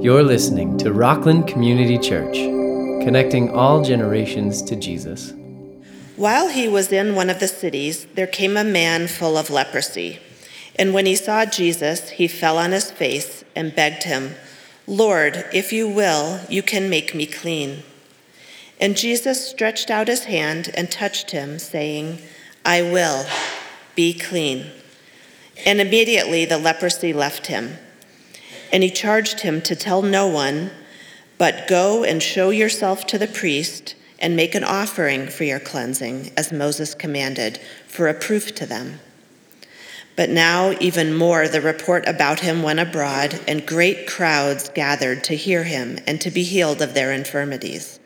You're listening to Rockland Community Church, connecting all generations to Jesus. While he was in one of the cities, there came a man full of leprosy. And when he saw Jesus, he fell on his face and begged him, Lord, if you will, you can make me clean. And Jesus stretched out his hand and touched him, saying, I will, be clean. And immediately the leprosy left him. And he charged him to tell no one, but go and show yourself to the priest and make an offering for your cleansing, as Moses commanded, for a proof to them. But now, even more, the report about him went abroad, and great crowds gathered to hear him and to be healed of their infirmities.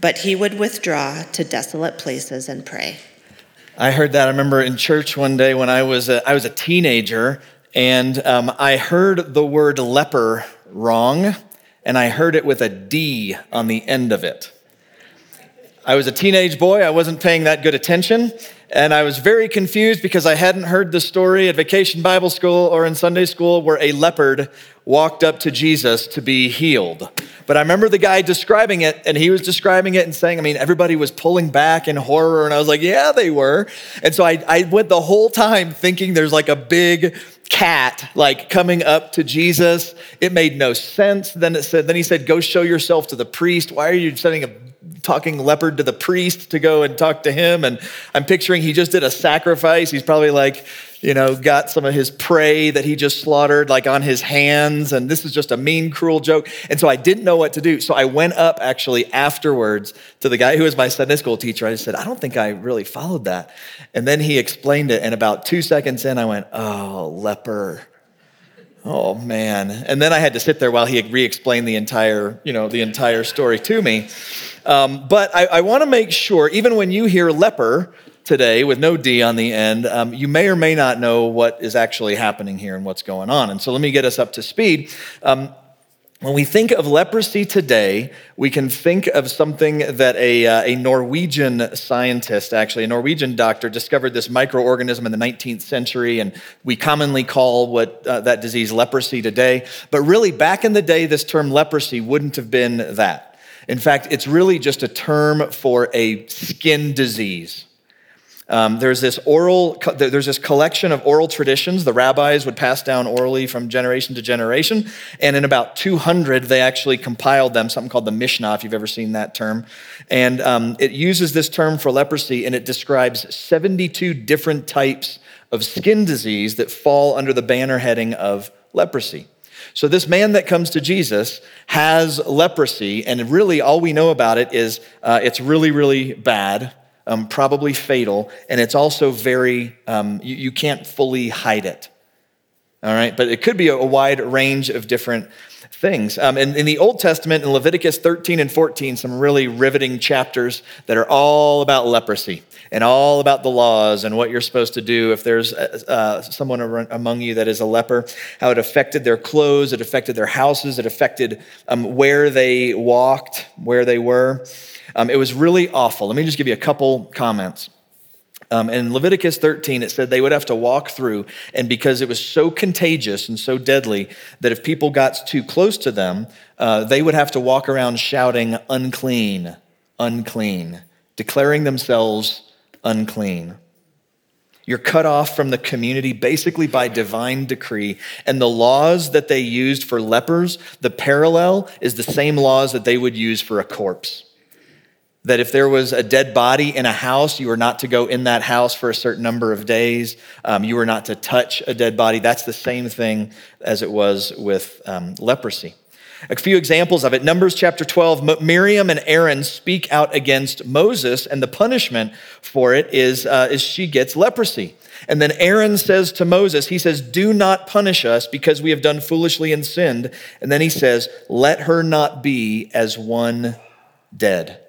But he would withdraw to desolate places and pray. I heard that. I remember in church one day when I was a, I was a teenager, and um, I heard the word leper wrong, and I heard it with a D on the end of it. I was a teenage boy, I wasn't paying that good attention, and I was very confused because I hadn't heard the story at vacation Bible school or in Sunday school where a leopard walked up to Jesus to be healed. But I remember the guy describing it, and he was describing it and saying, I mean, everybody was pulling back in horror, and I was like, yeah, they were. And so I, I went the whole time thinking there's like a big cat like coming up to Jesus. It made no sense. Then it said, then he said, Go show yourself to the priest. Why are you sending a talking leopard to the priest to go and talk to him? And I'm picturing he just did a sacrifice. He's probably like, you know, got some of his prey that he just slaughtered like on his hands. And this is just a mean, cruel joke. And so I didn't know what to do. So I went up actually afterwards to the guy who was my Sunday school teacher. I said, I don't think I really followed that. And then he explained it. And about two seconds in, I went, oh, leper. Oh man. And then I had to sit there while he re-explained the entire, you know, the entire story to me. Um, but I, I want to make sure, even when you hear leper, today with no D on the end, um, you may or may not know what is actually happening here and what's going on. And so let me get us up to speed. Um, when we think of leprosy today, we can think of something that a, uh, a Norwegian scientist, actually, a Norwegian doctor, discovered this microorganism in the 19th century, and we commonly call what uh, that disease leprosy today. But really, back in the day, this term leprosy wouldn't have been that. In fact, it's really just a term for a skin disease. Um, there's this oral, there's this collection of oral traditions the rabbis would pass down orally from generation to generation. And in about 200, they actually compiled them, something called the Mishnah, if you've ever seen that term. And um, it uses this term for leprosy and it describes 72 different types of skin disease that fall under the banner heading of leprosy. So, this man that comes to Jesus has leprosy, and really all we know about it is uh, it's really, really bad um, probably fatal, and it's also very, um, you, you, can't fully hide it. All right, but it could be a, a wide range of different things. Um, and in the Old Testament, in Leviticus 13 and 14, some really riveting chapters that are all about leprosy and all about the laws and what you're supposed to do if there's uh, uh someone among you that is a leper, how it affected their clothes, it affected their houses, it affected um, where they walked, where they were. Um, it was really awful. Let me just give you a couple comments. Um, in Leviticus 13, it said they would have to walk through, and because it was so contagious and so deadly that if people got too close to them, uh, they would have to walk around shouting, unclean, unclean, declaring themselves unclean. You're cut off from the community basically by divine decree. And the laws that they used for lepers, the parallel is the same laws that they would use for a corpse that if there was a dead body in a house, you were not to go in that house for a certain number of days. Um, you were not to touch a dead body. That's the same thing as it was with um, leprosy. A few examples of it. Numbers chapter 12, Miriam and Aaron speak out against Moses, and the punishment for it is, uh, is she gets leprosy. And then Aaron says to Moses, he says, Do not punish us because we have done foolishly and sinned. And then he says, Let her not be as one dead.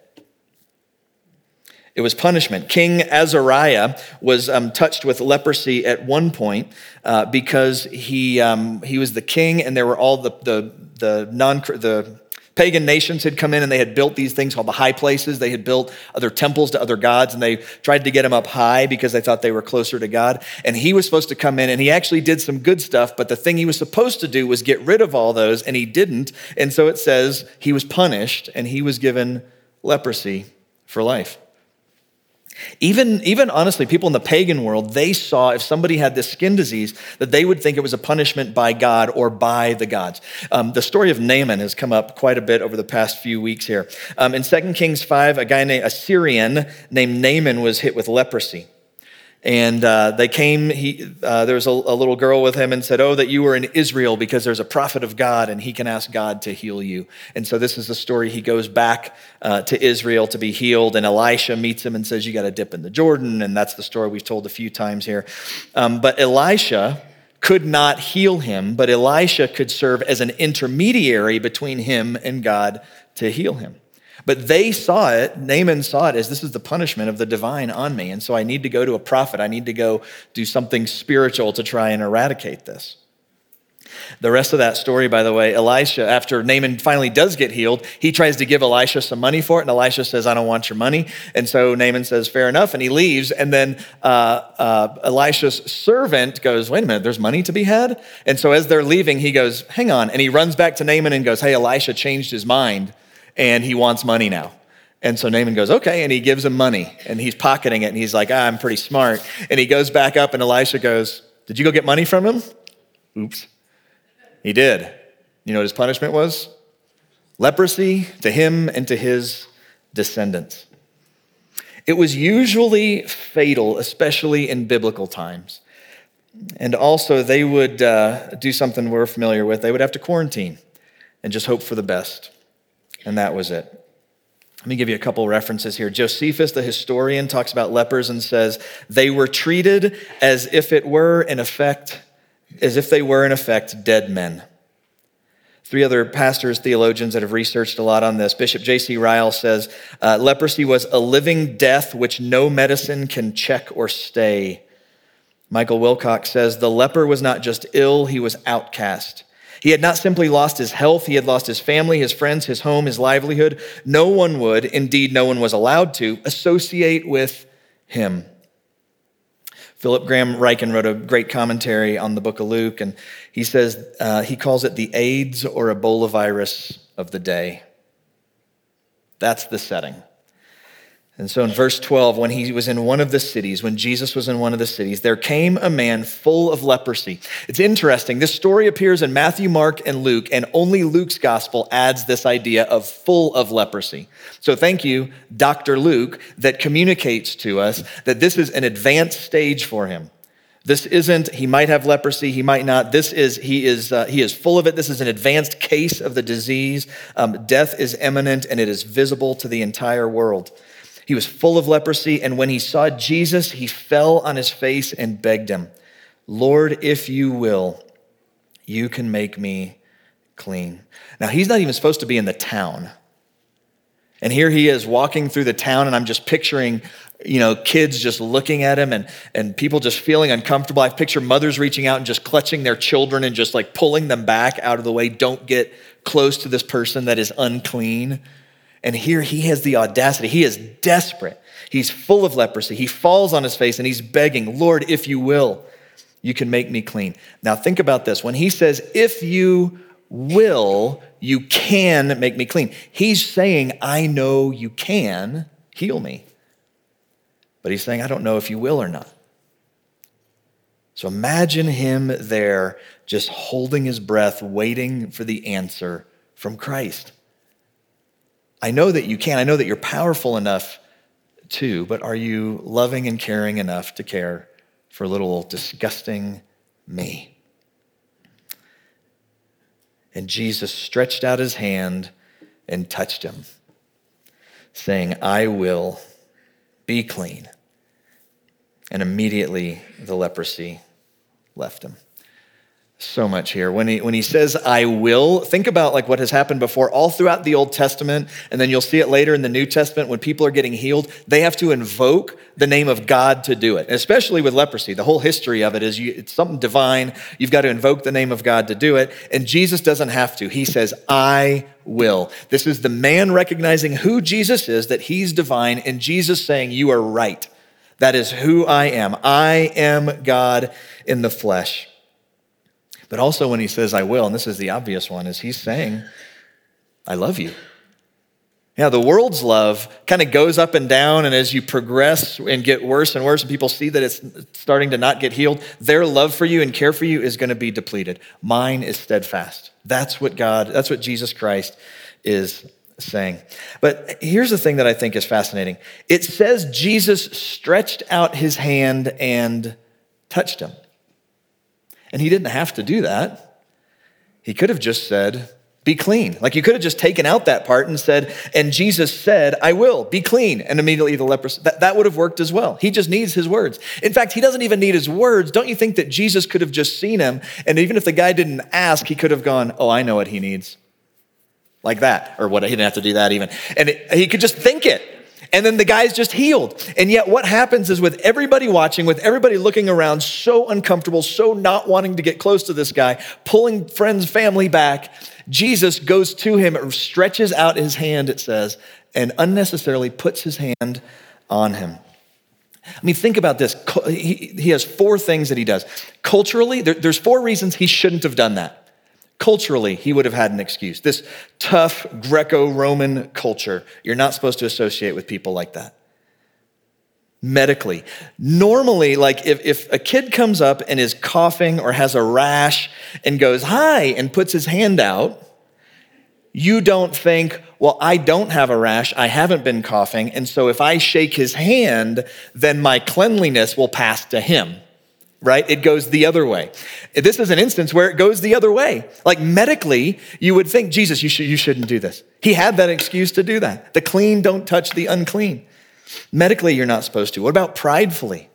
It was punishment. King Azariah was um, touched with leprosy at one point uh, because he, um, he was the king and there were all the, the, the, non, the pagan nations had come in and they had built these things called the high places. They had built other temples to other gods and they tried to get him up high because they thought they were closer to God. And he was supposed to come in and he actually did some good stuff, but the thing he was supposed to do was get rid of all those and he didn't. And so it says he was punished and he was given leprosy for life. Even, even honestly, people in the pagan world, they saw if somebody had this skin disease, that they would think it was a punishment by God or by the gods. Um, the story of Naaman has come up quite a bit over the past few weeks here. Um, in 2 Kings 5, a guy named a Syrian named Naaman was hit with leprosy. And uh, they came, he, uh, there was a, a, little girl with him and said, Oh, that you were in Israel because there's a prophet of God and he can ask God to heal you. And so this is the story. He goes back uh, to Israel to be healed, and Elisha meets him and says, You got to dip in the Jordan. And that's the story we've told a few times here. Um, but Elisha could not heal him, but Elisha could serve as an intermediary between him and God to heal him. But they saw it, Naaman saw it as this is the punishment of the divine on me. And so I need to go to a prophet. I need to go do something spiritual to try and eradicate this. The rest of that story, by the way, Elisha, after Naaman finally does get healed, he tries to give Elisha some money for it, and Elisha says, I don't want your money. And so Naaman says, Fair enough, and he leaves. And then uh, uh, Elisha's servant goes, Wait a minute, there's money to be had? And so as they're leaving, he goes, Hang on. And he runs back to Naaman and goes, Hey, Elisha changed his mind and he wants money now. And so Naaman goes, okay, and he gives him money and he's pocketing it and he's like, ah, I'm pretty smart. And he goes back up and Elisha goes, Did you go get money from him? Oops. He did. You know what his punishment was? Leprosy to him and to his descendants. It was usually fatal, especially in biblical times. And also, they would uh, do something we're familiar with. They would have to quarantine and just hope for the best. And that was it. Let me give you a couple references here. Josephus, the historian, talks about lepers and says, they were treated as if it were, in effect, as if they were, in effect, dead men. Three other pastors, theologians that have researched a lot on this. Bishop J.C. Ryle says, uh, leprosy was a living death which no medicine can check or stay. Michael Wilcock says, the leper was not just ill, he was outcast. He had not simply lost his health, he had lost his family, his friends, his home, his livelihood. No one would, indeed, no one was allowed to, associate with him. Philip Graham Ryken wrote a great commentary on the book of Luke, and he says uh, he calls it the AIDS or Ebola virus of the day. That's the setting. And so in verse 12, when he was in one of the cities, when Jesus was in one of the cities, there came a man full of leprosy. It's interesting. This story appears in Matthew, Mark, and Luke, and only Luke's gospel adds this idea of full of leprosy. So thank you, Dr. Luke, that communicates to us that this is an advanced stage for him. This isn't, he might have leprosy, he might not. This is, he is, uh, he is full of it. This is an advanced case of the disease. Um, death is imminent and it is visible to the entire world. He was full of leprosy, and when he saw Jesus, he fell on his face and begged him, Lord, if you will, you can make me clean. Now, he's not even supposed to be in the town. And here he is walking through the town, and I'm just picturing, you know, kids just looking at him and, and people just feeling uncomfortable. I picture mothers reaching out and just clutching their children and just like pulling them back out of the way. Don't get close to this person that is unclean. And here he has the audacity. He is desperate. He's full of leprosy. He falls on his face and he's begging, Lord, if you will, you can make me clean. Now think about this. When he says, if you will, you can make me clean, he's saying, I know you can heal me. But he's saying, I don't know if you will or not. So imagine him there just holding his breath, waiting for the answer from Christ. I know that you can. I know that you're powerful enough too, but are you loving and caring enough to care for little disgusting me? And Jesus stretched out his hand and touched him, saying, I will be clean. And immediately the leprosy left him. So much here. When he, when he says, I will, think about like what has happened before all throughout the Old Testament, and then you'll see it later in the New Testament when people are getting healed, they have to invoke the name of God to do it. Especially with leprosy, the whole history of it is you, it's something divine. You've got to invoke the name of God to do it. And Jesus doesn't have to. He says, I will. This is the man recognizing who Jesus is, that he's divine, and Jesus saying, You are right. That is who I am. I am God in the flesh. But also when he says, I will, and this is the obvious one, is he's saying, I love you. Yeah, the world's love kind of goes up and down, and as you progress and get worse and worse, and people see that it's starting to not get healed, their love for you and care for you is going to be depleted. Mine is steadfast. That's what God, that's what Jesus Christ is saying. But here's the thing that I think is fascinating it says Jesus stretched out his hand and touched him. And he didn't have to do that. He could have just said, be clean. Like you could have just taken out that part and said, and Jesus said, I will be clean. And immediately the leper, that, that would have worked as well. He just needs his words. In fact, he doesn't even need his words. Don't you think that Jesus could have just seen him? And even if the guy didn't ask, he could have gone, Oh, I know what he needs. Like that. Or what, he didn't have to do that even. And it, he could just think it. And then the guy's just healed. And yet, what happens is with everybody watching, with everybody looking around, so uncomfortable, so not wanting to get close to this guy, pulling friends, family back, Jesus goes to him, stretches out his hand, it says, and unnecessarily puts his hand on him. I mean, think about this. He, has four things that he does. Culturally, there's four reasons he shouldn't have done that. Culturally, he would have had an excuse. This tough Greco Roman culture, you're not supposed to associate with people like that. Medically, normally, like if, if a kid comes up and is coughing or has a rash and goes, Hi, and puts his hand out, you don't think, well, I don't have a rash, I haven't been coughing, and so if I shake his hand, then my cleanliness will pass to him right? It goes the other way. This is an instance where it goes the other way. Like medically, you would think, Jesus, you, should, you shouldn't do this. He had that excuse to do that. The clean don't touch the unclean. Medically, you're not supposed to. What about pridefully?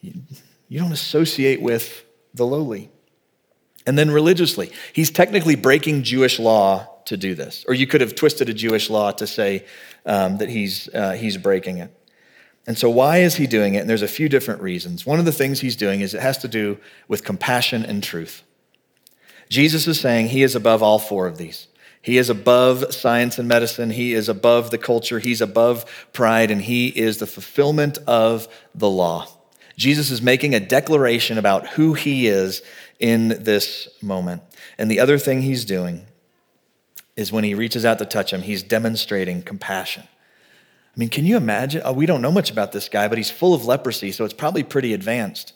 You don't associate with the lowly. And then religiously, he's technically breaking Jewish law to do this. Or you could have twisted a Jewish law to say um, that he's, uh, he's breaking it. And so, why is he doing it? And there's a few different reasons. One of the things he's doing is it has to do with compassion and truth. Jesus is saying he is above all four of these. He is above science and medicine. He is above the culture. He's above pride, and he is the fulfillment of the law. Jesus is making a declaration about who he is in this moment. And the other thing he's doing is when he reaches out to touch him, he's demonstrating compassion. I mean, can you imagine? Oh, we don't know much about this guy, but he's full of leprosy, so it's probably pretty advanced.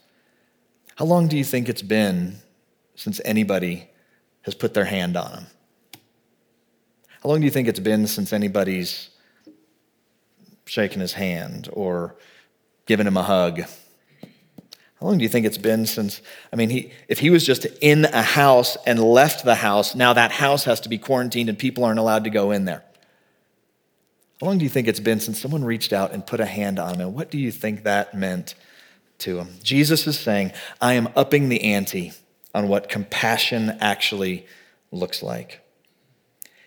How long do you think it's been since anybody has put their hand on him? How long do you think it's been since anybody's shaken his hand or given him a hug? How long do you think it's been since? I mean, he, if he was just in a house and left the house, now that house has to be quarantined and people aren't allowed to go in there. How long do you think it's been since someone reached out and put a hand on him? What do you think that meant to him? Jesus is saying, I am upping the ante on what compassion actually looks like.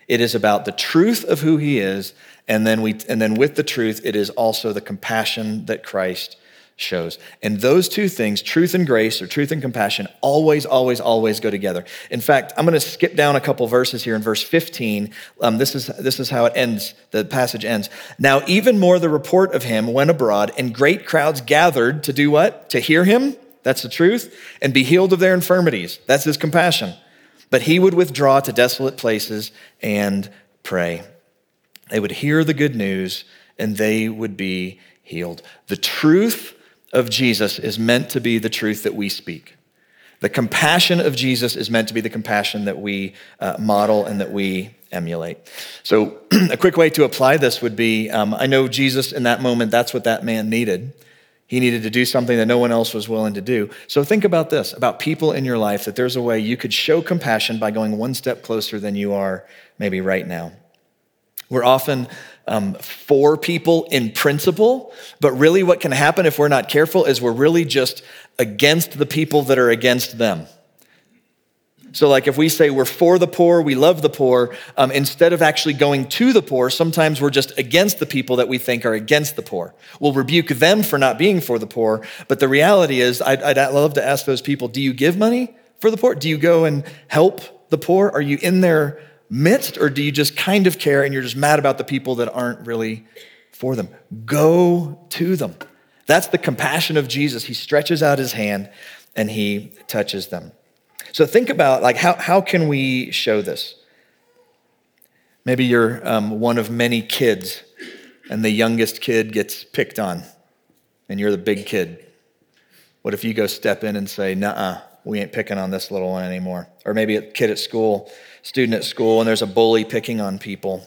It is about the truth of who he is, and then, we, and then with the truth, it is also the compassion that Christ shows. And those two things, truth and grace, or truth and compassion, always, always, always go together. In fact, I'm going to skip down a couple verses here in verse 15. Um, this, is, this is how it ends, the passage ends. Now, even more, the report of him went abroad, and great crowds gathered to do what? To hear him. That's the truth. And be healed of their infirmities. That's his compassion. But he would withdraw to desolate places and pray. They would hear the good news and they would be healed. The truth of Jesus is meant to be the truth that we speak. The compassion of Jesus is meant to be the compassion that we uh, model and that we emulate. So, a quick way to apply this would be um, I know Jesus in that moment, that's what that man needed. He needed to do something that no one else was willing to do. So, think about this about people in your life that there's a way you could show compassion by going one step closer than you are maybe right now. We're often um, for people in principle, but really what can happen if we're not careful is we're really just against the people that are against them. So, like if we say we're for the poor, we love the poor, um, instead of actually going to the poor, sometimes we're just against the people that we think are against the poor. We'll rebuke them for not being for the poor. But the reality is, I'd, I'd love to ask those people do you give money for the poor? Do you go and help the poor? Are you in their midst, or do you just kind of care and you're just mad about the people that aren't really for them? Go to them. That's the compassion of Jesus. He stretches out his hand and he touches them. So think about like how, how can we show this? Maybe you're um, one of many kids, and the youngest kid gets picked on, and you're the big kid. What if you go step in and say, "Nah, we ain't picking on this little one anymore"? Or maybe a kid at school, student at school, and there's a bully picking on people,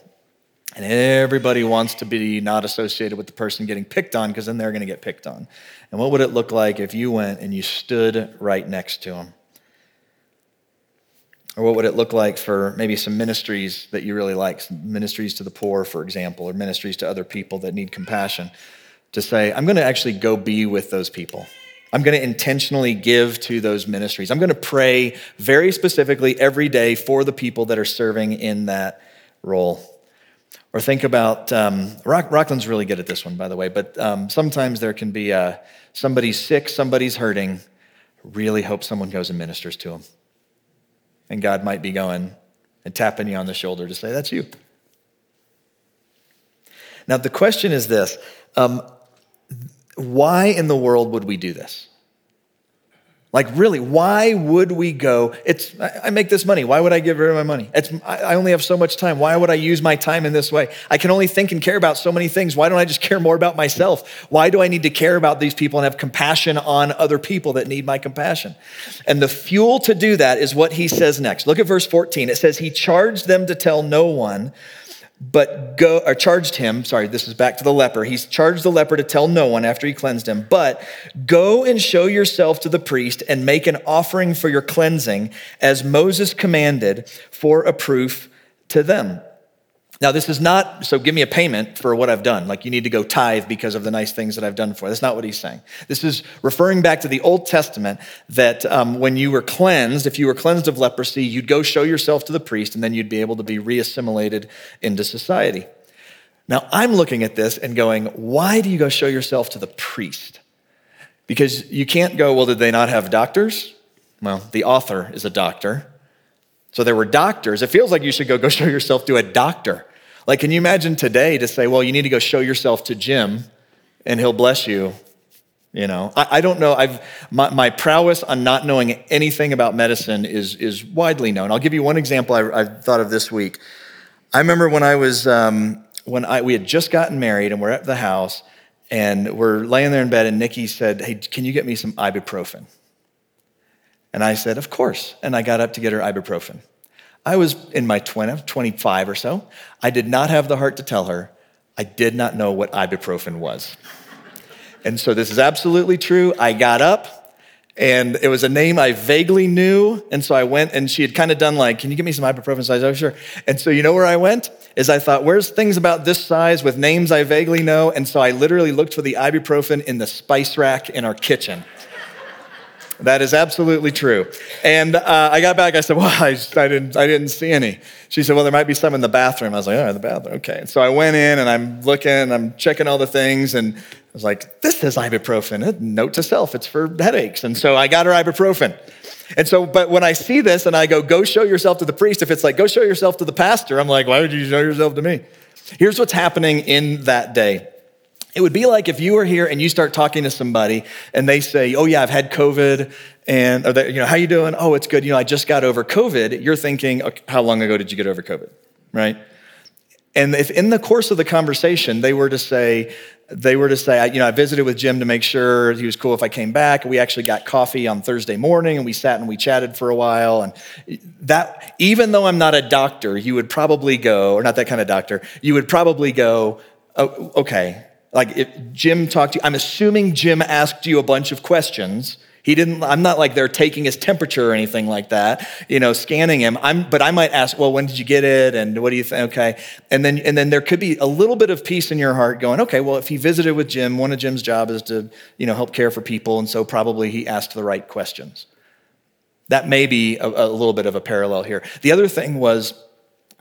and everybody wants to be not associated with the person getting picked on because then they're going to get picked on. And what would it look like if you went and you stood right next to them? Or what would it look like for maybe some ministries that you really like, ministries to the poor, for example, or ministries to other people that need compassion, to say, I'm going to actually go be with those people. I'm going to intentionally give to those ministries. I'm going to pray very specifically every day for the people that are serving in that role. Or think about, um, Rock, Rockland's really good at this one, by the way, but um, sometimes there can be uh, somebody's sick, somebody's hurting. Really hope someone goes and ministers to them. And God might be going and tapping you on the shoulder to say, That's you. Now, the question is this um, why in the world would we do this? Like, really, why would we go? It's, I make this money. Why would I give her my money? It's, I only have so much time. Why would I use my time in this way? I can only think and care about so many things. Why don't I just care more about myself? Why do I need to care about these people and have compassion on other people that need my compassion? And the fuel to do that is what he says next. Look at verse 14. It says, He charged them to tell no one but go or charged him sorry this is back to the leper. He's charged the leper to tell no one after he cleansed him. But go and show yourself to the priest and make an offering for your cleansing as moses commanded for a proof to them now, this is not, so give me a payment for what I've done. Like you need to go tithe because of the nice things that I've done for. That's not what he's saying. This is referring back to the Old Testament that um, when you were cleansed, if you were cleansed of leprosy, you'd go show yourself to the priest and then you'd be able to be reassimilated into society. Now, I'm looking at this and going, why do you go show yourself to the priest? Because you can't go, well, did they not have doctors? Well, the author is a doctor. So there were doctors. It feels like you should go, go show yourself to a doctor. Like, can you imagine today to say, well, you need to go show yourself to Jim and he'll bless you? You know, I, I don't know. I've my, my, prowess on not knowing anything about medicine is is widely known. I'll give you one example I, I thought of this week. I remember when I was um, when I we had just gotten married and we're at the house and we're laying there in bed and Nikki said, "Hey, can you get me some ibuprofen?" And I said, "Of course." And I got up to get her ibuprofen. I was in my 20, 25 or so. I did not have the heart to tell her. I did not know what ibuprofen was. And so this is absolutely true. I got up and it was a name I vaguely knew. And so I went and she had kind of done like, can you give me some ibuprofen? Said, oh, sure. And so you know where I went? Is I thought, where's things about this size with names I vaguely know? And so I literally looked for the ibuprofen in the spice rack in our kitchen. That is absolutely true. And uh, I got back. I said, "Well, I, I, didn't, I didn't see any." She said, "Well, there might be some in the bathroom." I was like, "Oh, in the bathroom, okay." So I went in and I'm looking, I'm checking all the things, and I was like, "This is ibuprofen. Note to self: it's for headaches." And so I got her ibuprofen. And so, but when I see this and I go, "Go show yourself to the priest," if it's like, "Go show yourself to the pastor," I'm like, "Why would you show yourself to me?" Here's what's happening in that day. It would be like if you were here and you start talking to somebody and they say, "Oh yeah, I've had COVID," and they, you know, "How you doing?" "Oh, it's good." You know, I just got over COVID. You're thinking, okay, "How long ago did you get over COVID?" Right? And if in the course of the conversation they were to say, they were to say, you know, I visited with Jim to make sure he was cool if I came back. We actually got coffee on Thursday morning and we sat and we chatted for a while. And that, even though I'm not a doctor, you would probably go, or not that kind of doctor, you would probably go, oh, okay, like if Jim talked to you, I'm assuming Jim asked you a bunch of questions. He didn't, I'm not like they're taking his temperature or anything like that, you know, scanning him. I'm, but I might ask, well, when did you get it? And what do you think? Okay. And then, and then there could be a little bit of peace in your heart going, okay, well, if he visited with Jim, one of Jim's job is to, you know, help care for people. And so probably he asked the right questions. That may be a, a little bit of a parallel here. The other thing was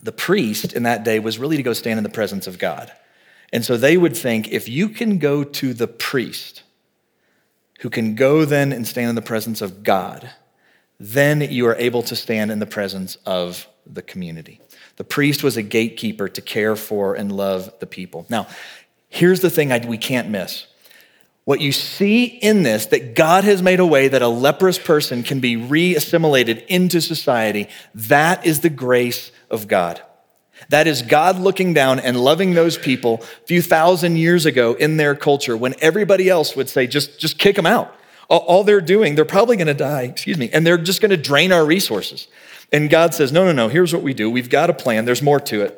the priest in that day was really to go stand in the presence of God. And so they would think if you can go to the priest, who can go then and stand in the presence of God, then you are able to stand in the presence of the community. The priest was a gatekeeper to care for and love the people. Now, here's the thing I, we can't miss. What you see in this, that God has made a way that a leprous person can be re assimilated into society, that is the grace of God. That is God looking down and loving those people a few thousand years ago in their culture when everybody else would say, just, just kick them out. All they're doing, they're probably going to die, excuse me, and they're just going to drain our resources. And God says, no, no, no, here's what we do. We've got a plan. There's more to it.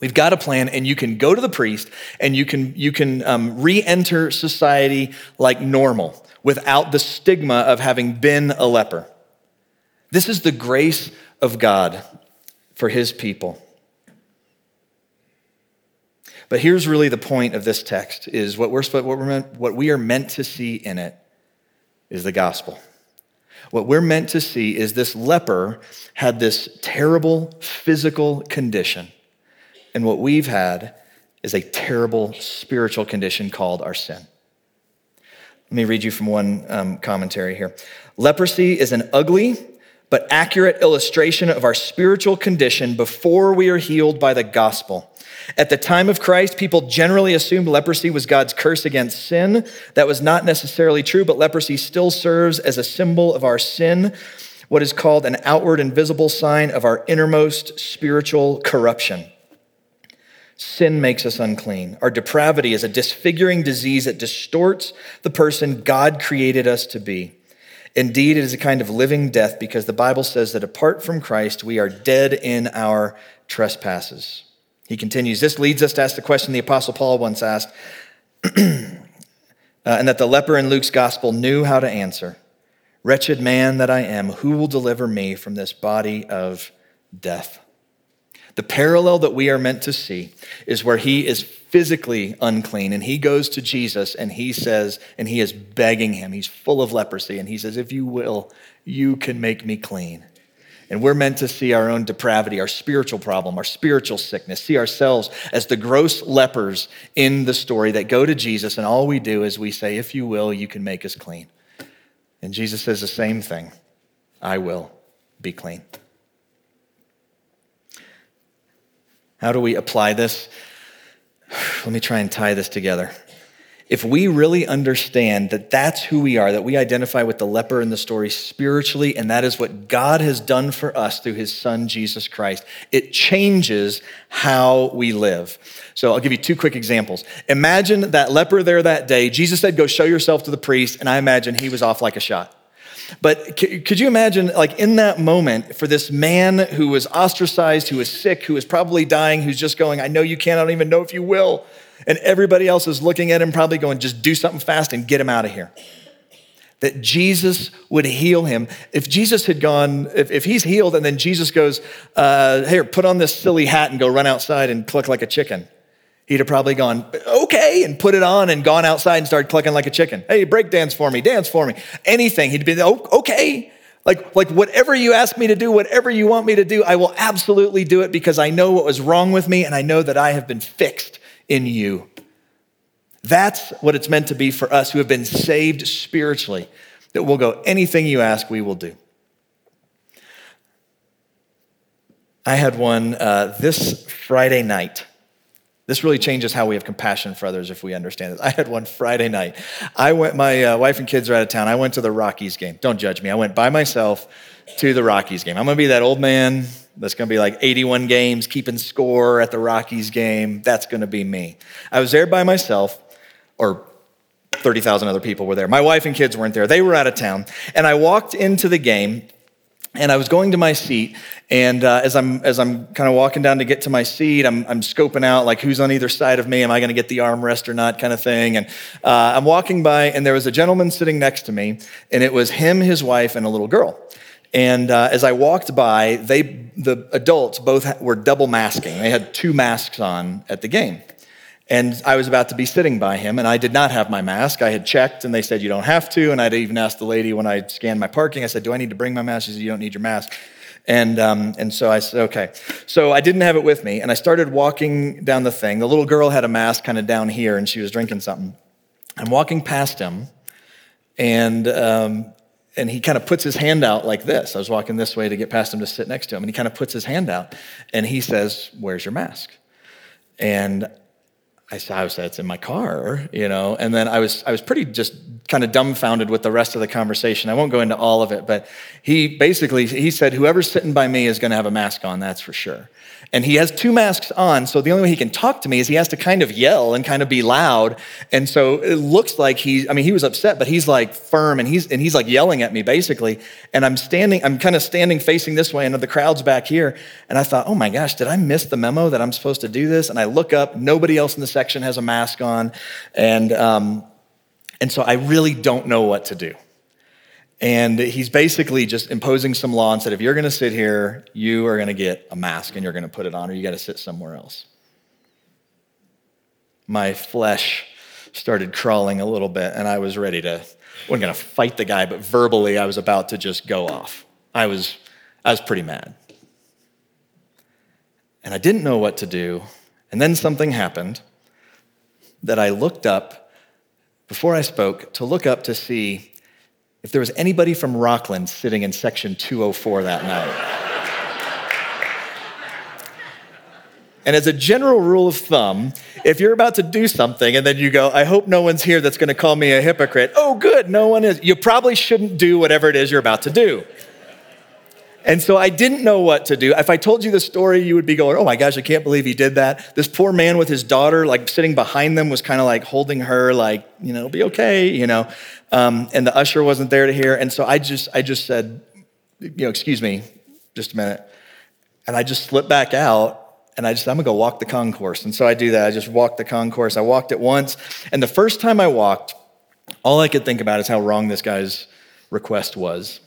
We've got a plan, and you can go to the priest and you can, you can um, re enter society like normal without the stigma of having been a leper. This is the grace of God for his people. But here's really the point of this text is what, we're, what, we're meant, what we are meant to see in it is the gospel. What we're meant to see is this leper had this terrible physical condition. And what we've had is a terrible spiritual condition called our sin. Let me read you from one um, commentary here. Leprosy is an ugly but accurate illustration of our spiritual condition before we are healed by the gospel. At the time of Christ, people generally assumed leprosy was God's curse against sin. That was not necessarily true, but leprosy still serves as a symbol of our sin, what is called an outward and visible sign of our innermost spiritual corruption. Sin makes us unclean. Our depravity is a disfiguring disease that distorts the person God created us to be. Indeed, it is a kind of living death because the Bible says that apart from Christ, we are dead in our trespasses. He continues, This leads us to ask the question the Apostle Paul once asked, uh, and that the leper in Luke's gospel knew how to answer Wretched man that I am, who will deliver me from this body of death? The parallel that we are meant to see is where he is physically unclean and he goes to Jesus and he says, and he is begging him, he's full of leprosy, and he says, If you will, you can make me clean. And we're meant to see our own depravity, our spiritual problem, our spiritual sickness, see ourselves as the gross lepers in the story that go to Jesus, and all we do is we say, If you will, you can make us clean. And Jesus says the same thing I will be clean. How do we apply this? Let me try and tie this together if we really understand that that's who we are, that we identify with the leper in the story spiritually, and that is what God has done for us through his son, Jesus Christ, it changes how we live. So I'll give you two quick examples. Imagine that leper there that day. Jesus said, Go show yourself to the priest, and I imagine he was off like a shot. But could you imagine, like in that moment, for this man who was ostracized, who was sick, who was probably dying, who's just going, I know you can't, I don't even know if you will. And everybody else is looking at him, probably going, just do something fast and get him out of here. That Jesus would heal him. If Jesus had gone, if, if he's healed and then Jesus goes, uh, here, put on this silly hat and go run outside and cluck like a chicken, he'd have probably gone, okay, and put it on and gone outside and started clucking like a chicken. Hey, break dance for me, dance for me, anything. He'd be, oh, okay. Like, like whatever you ask me to do, whatever you want me to do, I will absolutely do it because I know what was wrong with me and I know that I have been fixed in you. That's what it's meant to be for us who have been saved spiritually, that we'll go, anything you ask, we will do. I had one uh, this Friday night. This really changes how we have compassion for others if we understand this. I had one Friday night. I went, my uh, wife and kids are out of town. I went to the Rockies game. Don't judge me. I went by myself to the Rockies game. I'm going to be that old man that's going to be like 81 games, keeping score at the Rockies game. That's going to be me. I was there by myself, or 30,000 other people were there. My wife and kids weren't there. They were out of town. And I walked into the game and I was going to my seat, and uh, as I'm as I'm kind of walking down to get to my seat, I'm I'm scoping out like who's on either side of me. Am I going to get the armrest or not, kind of thing. And uh, I'm walking by, and there was a gentleman sitting next to me, and it was him, his wife, and a little girl. And uh, as I walked by, they, the adults both were double masking. They had two masks on at the game. And I was about to be sitting by him, and I did not have my mask. I had checked, and they said, You don't have to. And I'd even asked the lady when I scanned my parking, I said, Do I need to bring my mask? She said, You don't need your mask. And, um, and so I said, Okay. So I didn't have it with me, and I started walking down the thing. The little girl had a mask kind of down here, and she was drinking something. I'm walking past him, and, um, and he kind of puts his hand out like this. I was walking this way to get past him to sit next to him, and he kind of puts his hand out, and he says, Where's your mask? And I said, I said, it's in my car, you know. And then I was, I was pretty just kind of dumbfounded with the rest of the conversation. I won't go into all of it, but he basically he said, whoever's sitting by me is going to have a mask on, that's for sure. And he has two masks on, so the only way he can talk to me is he has to kind of yell and kind of be loud. And so it looks like he, I mean, he was upset, but he's like firm and he's and he's like yelling at me basically. And I'm standing, I'm kind of standing facing this way, and the crowd's back here. And I thought, oh my gosh, did I miss the memo that I'm supposed to do this? And I look up, nobody else in the section has a mask on, and um, and so I really don't know what to do. And he's basically just imposing some law and said, if you're going to sit here, you are going to get a mask and you're going to put it on, or you got to sit somewhere else. My flesh started crawling a little bit, and I was ready to, I wasn't going to fight the guy, but verbally, I was about to just go off. I was, I was pretty mad. And I didn't know what to do. And then something happened that I looked up before I spoke to look up to see if there was anybody from Rockland sitting in section 204 that night. And as a general rule of thumb, if you're about to do something and then you go, I hope no one's here that's going to call me a hypocrite. Oh, good, no one is. You probably shouldn't do whatever it is you're about to do. And so I didn't know what to do. If I told you the story, you would be going, oh my gosh, I can't believe he did that. This poor man with his daughter, like sitting behind them, was kind of like holding her, like, you know, be okay, you know. Um, and the usher wasn't there to hear. And so I just, I just said, you know, excuse me, just a minute. And I just slipped back out and I just, I'm gonna go walk the concourse. And so I do that. I just walked the concourse. I walked it once. And the first time I walked, all I could think about is how wrong this guy's request was.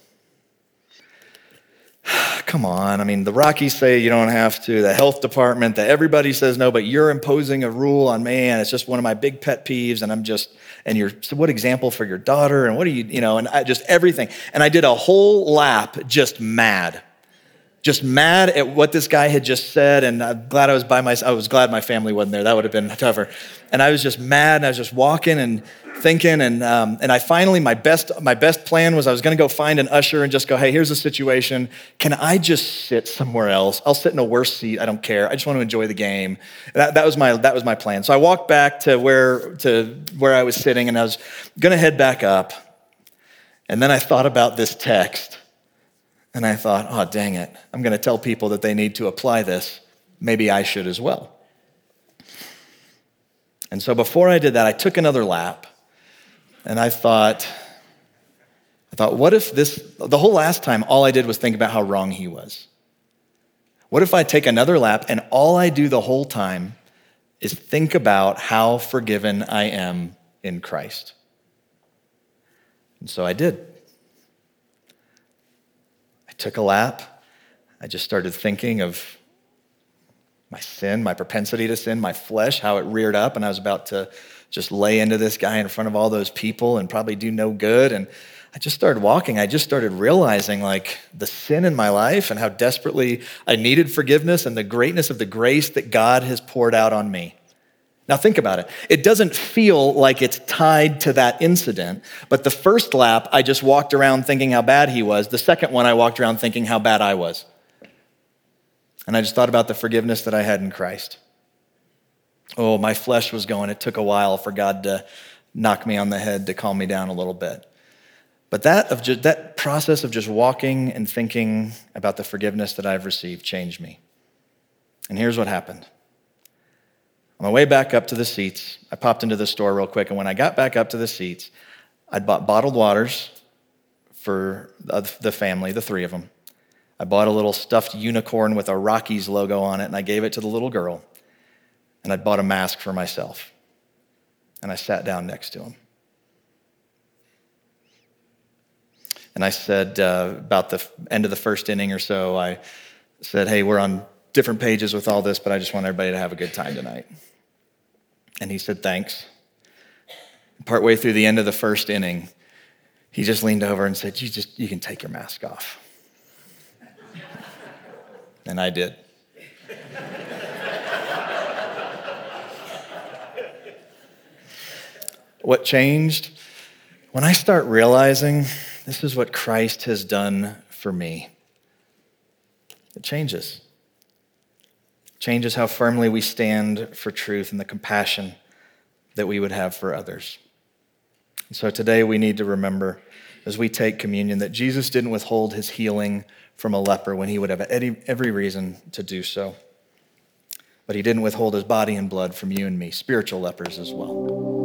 Come on. I mean, the Rockies say you don't have to, the health department, that everybody says no, but you're imposing a rule on me, and it's just one of my big pet peeves, and I'm just, and you're, so what example for your daughter, and what are you, you know, and I, just everything. And I did a whole lap just mad. Just mad at what this guy had just said, and I'm glad I was by myself. I was glad my family wasn't there. That would have been tougher. And I was just mad, and I was just walking, and thinking, and, um, and I finally, my best, my best plan was I was going to go find an usher and just go, hey, here's the situation. Can I just sit somewhere else? I'll sit in a worse seat. I don't care. I just want to enjoy the game. That, that, was, my, that was my plan. So I walked back to where, to where I was sitting, and I was going to head back up. And then I thought about this text, and I thought, oh, dang it. I'm going to tell people that they need to apply this. Maybe I should as well. And so before I did that, I took another lap and I thought, I thought, what if this, the whole last time, all I did was think about how wrong he was? What if I take another lap and all I do the whole time is think about how forgiven I am in Christ? And so I did. Took a lap. I just started thinking of my sin, my propensity to sin, my flesh, how it reared up, and I was about to just lay into this guy in front of all those people and probably do no good. And I just started walking. I just started realizing like the sin in my life and how desperately I needed forgiveness and the greatness of the grace that God has poured out on me. Now, think about it. It doesn't feel like it's tied to that incident, but the first lap, I just walked around thinking how bad he was. The second one, I walked around thinking how bad I was. And I just thought about the forgiveness that I had in Christ. Oh, my flesh was going. It took a while for God to knock me on the head to calm me down a little bit. But that, of just, that process of just walking and thinking about the forgiveness that I've received changed me. And here's what happened. On my way back up to the seats, I popped into the store real quick. And when I got back up to the seats, I'd bought bottled waters for the family, the three of them. I bought a little stuffed unicorn with a Rockies logo on it, and I gave it to the little girl and I bought a mask for myself. And I sat down next to him. And I said, uh, about the end of the first inning or so, I said, hey, we're on different pages with all this, but I just want everybody to have a good time tonight. And he said, Thanks. Partway through the end of the first inning, he just leaned over and said, You, just, you can take your mask off. and I did. what changed? When I start realizing this is what Christ has done for me, it changes. Changes how firmly we stand for truth and the compassion that we would have for others. And so today we need to remember as we take communion that Jesus didn't withhold his healing from a leper when he would have every reason to do so. But he didn't withhold his body and blood from you and me, spiritual lepers as well.